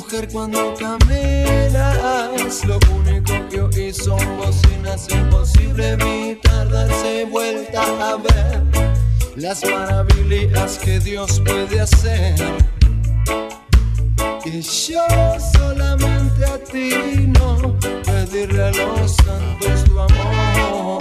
mujer, cuando caminas, lo único que oí son bocinas, imposible evitar darse vuelta a ver las maravillas que Dios puede hacer. Y yo solamente a ti no pedirle a los santos tu amor.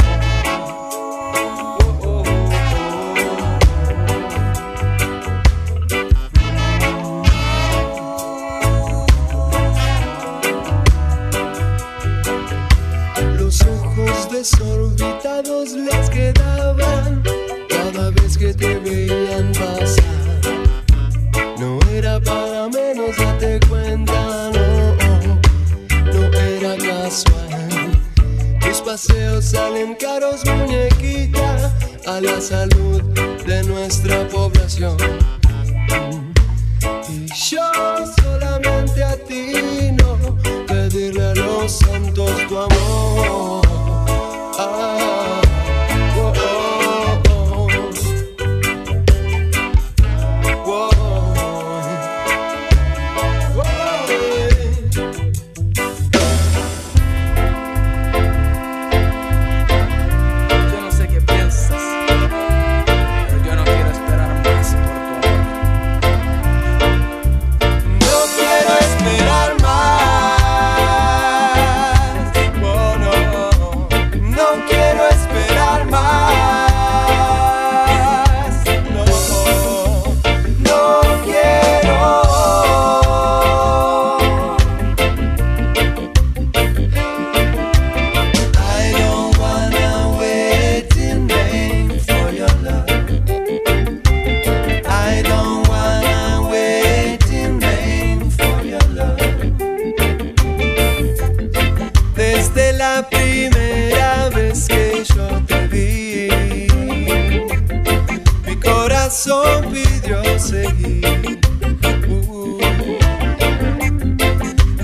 La salud seguir. Uh,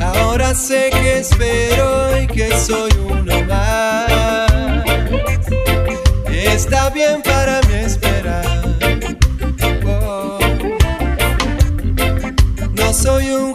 ahora sé que espero y que soy uno más. Está bien para mí esperar. Oh. No soy un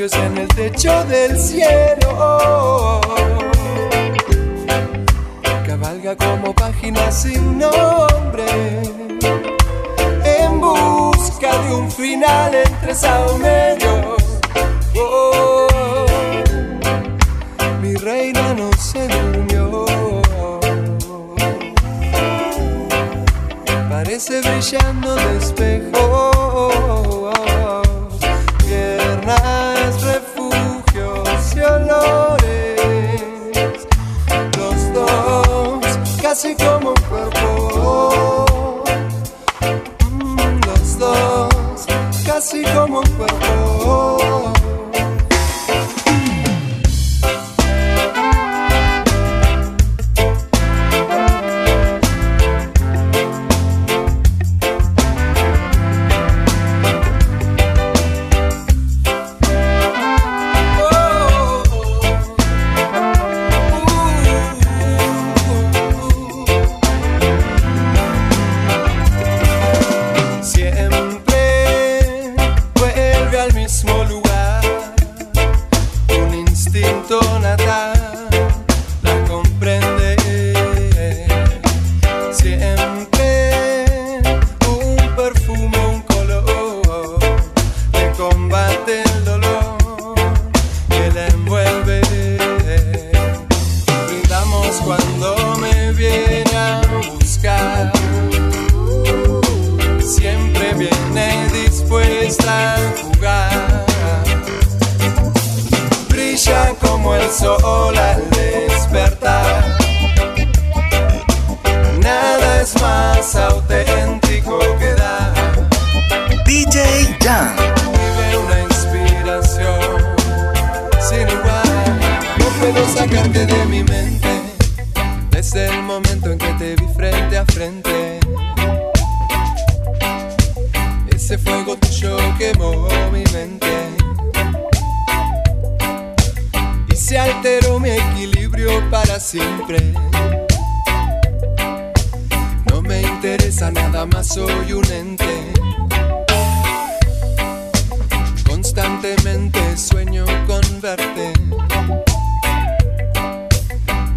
en el techo del cielo. Cabalga como página sin nombre. En busca de un final entre saumerios. Oh, mi reina no se durmió. Parece brillando de.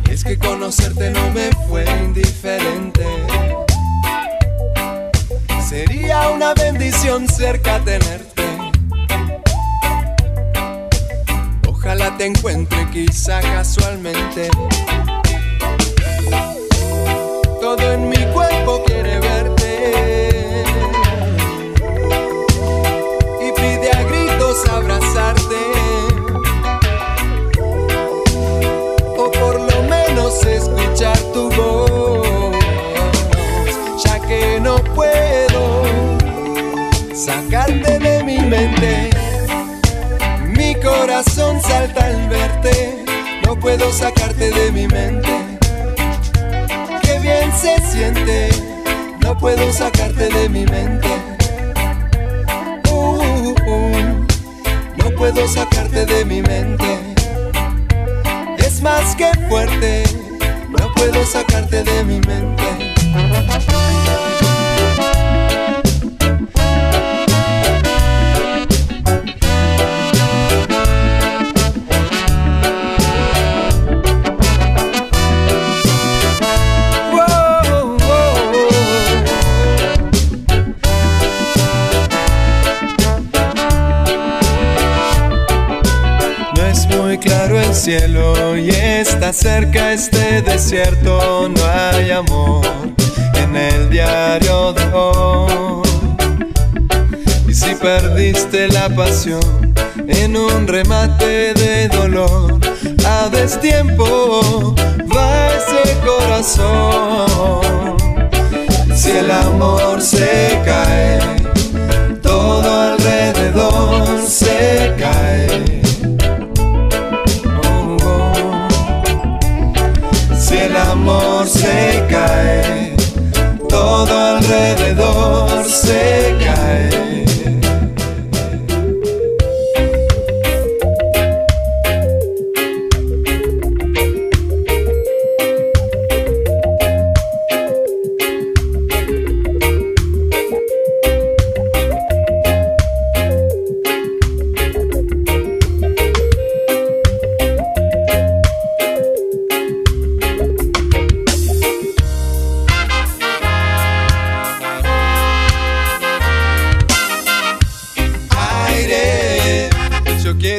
Y es que conocerte no me fue indiferente. Sería una bendición cerca tenerte. Ojalá te encuentre quizá casualmente. Todo en mi sacarte de mi mente. Mi corazón salta al verte. No puedo sacarte de mi mente. Qué bien se siente. No puedo sacarte de mi mente. Uh, uh, no puedo sacarte de mi mente. Es más que fuerte. No puedo sacarte de mi mente. Cielo y está cerca este desierto. No hay amor en el diario de hoy. Y si perdiste la pasión en un remate de dolor, a destiempo va ese corazón. Si el amor se cae, todo alrededor se cae. Si el amor se cae, todo alrededor se cae.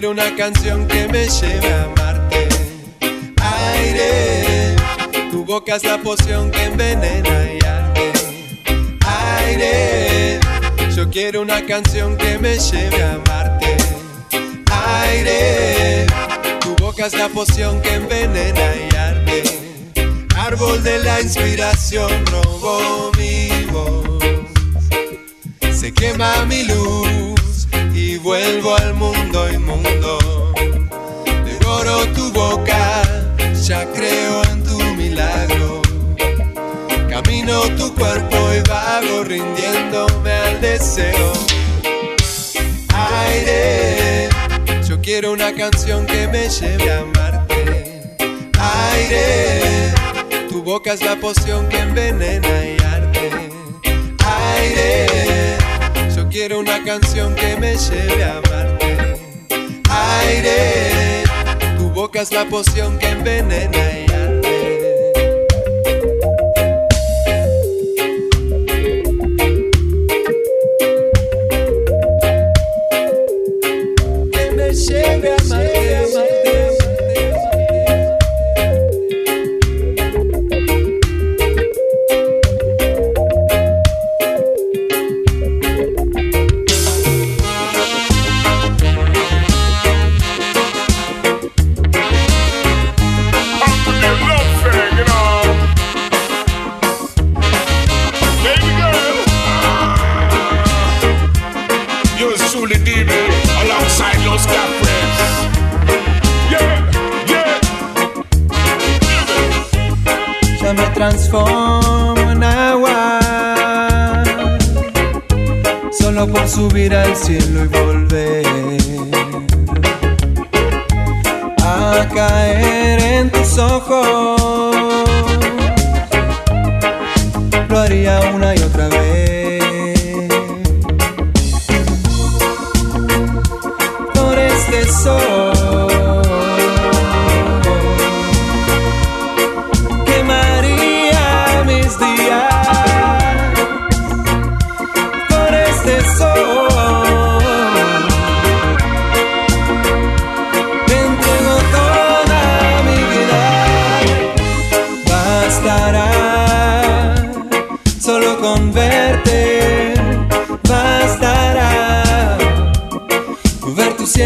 Quiero una canción que me lleve a amarte. Aire, tu boca es la poción que envenena y arde. Aire, yo quiero una canción que me lleve a amarte. Aire, tu boca es la poción que envenena y arde. Árbol de la inspiración robó mi voz. Se quema mi luz vuelvo al mundo inmundo. Devoro tu boca, ya creo en tu milagro. Camino tu cuerpo y vago rindiéndome al deseo. Aire, yo quiero una canción que me lleve a amarte. Aire, tu boca es la poción que envenena y arde. Aire, quiero una canción que me lleve a amarte. Aire, tu boca es la poción que envenena y Oh.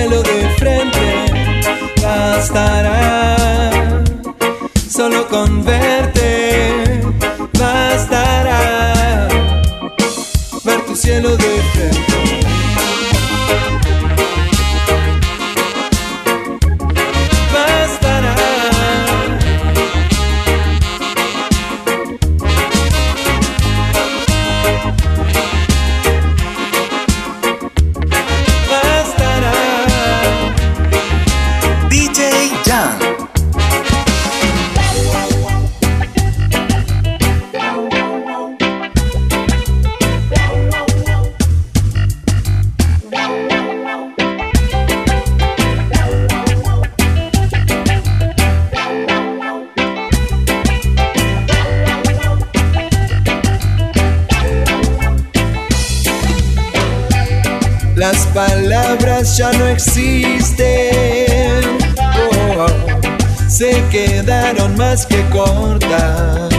Cielo de frente, bastará solo con verte bastará ver tu cielo de frente. Ya no existen. Oh, se quedaron más que cortas.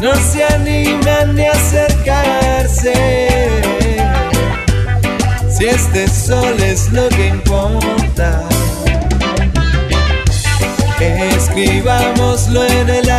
No se animan ni a acercarse. Si este sol es lo que importa. Escribámoslo en el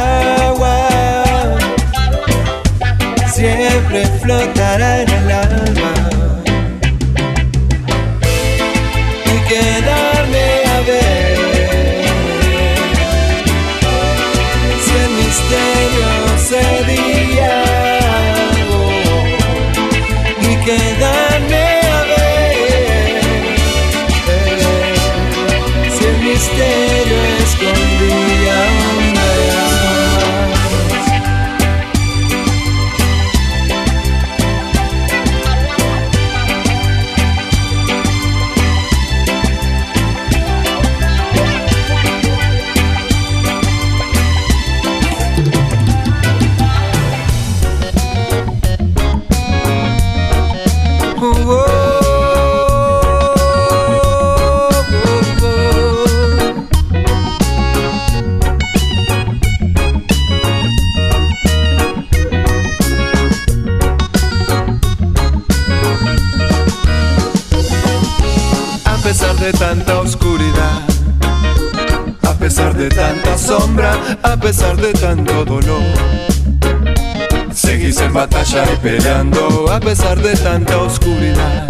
peleando a pesar de tanta oscuridad.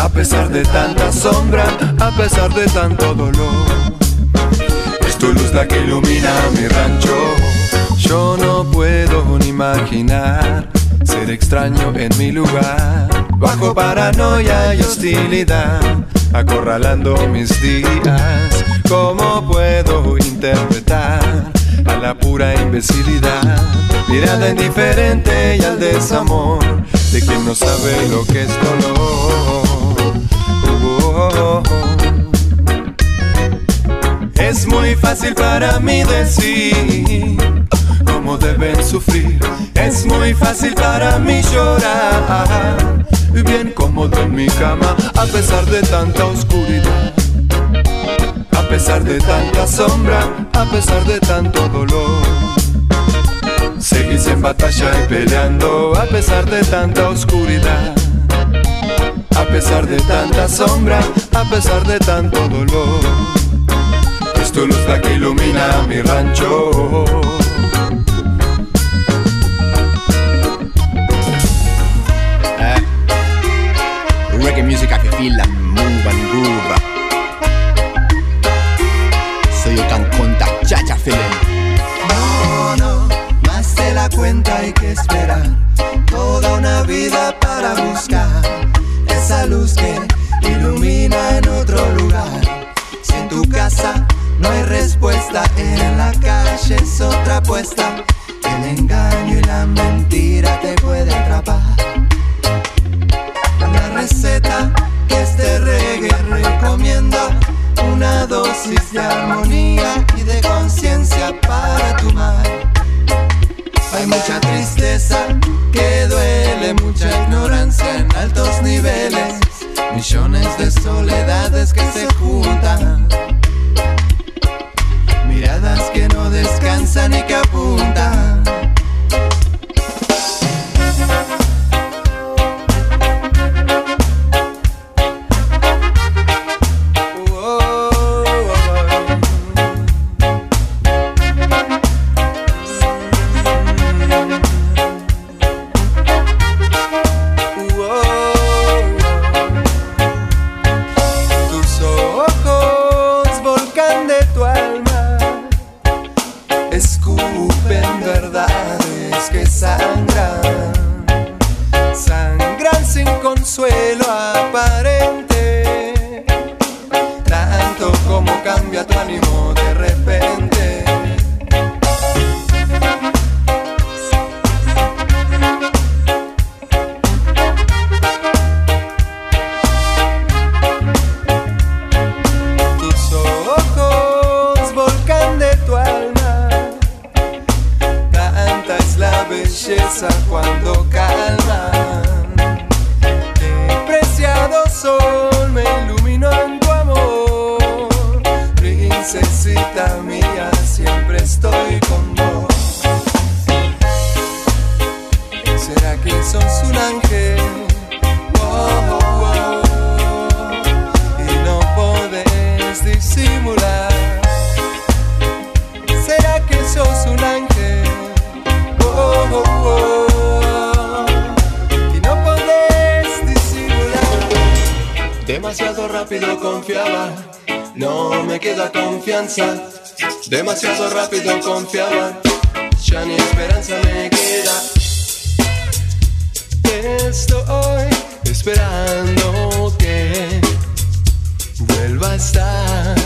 A pesar de tanta sombra, a pesar de tanto dolor. Es tu luz la que ilumina mi rancho. Yo no puedo ni imaginar ser extraño en mi lugar. Bajo paranoia y hostilidad, acorralando mis días. ¿Cómo puedo interpretar a la pura imbecilidad? Mirada indiferente y al desamor de quien no sabe lo que es dolor. Es muy fácil para mí decir cómo deben sufrir. Es muy fácil para mí llorar. Bien cómodo en mi cama a pesar de tanta oscuridad. A pesar de tanta sombra, a pesar de tanto dolor. Seguís en batalla y peleando a pesar de tanta oscuridad. A pesar de tanta sombra, a pesar de tanto dolor. Es tu luz la que ilumina mi rancho. Reggae music I feel move and groove. Hay que esperar toda una vida para buscar esa luz que ilumina en otro lugar. Si en tu casa no hay respuesta, en la calle es otra apuesta. Consuelo aparente, queda confianza. Demasiado rápido confiaba, ya ni esperanza me queda. Estoy esperando que vuelva a estar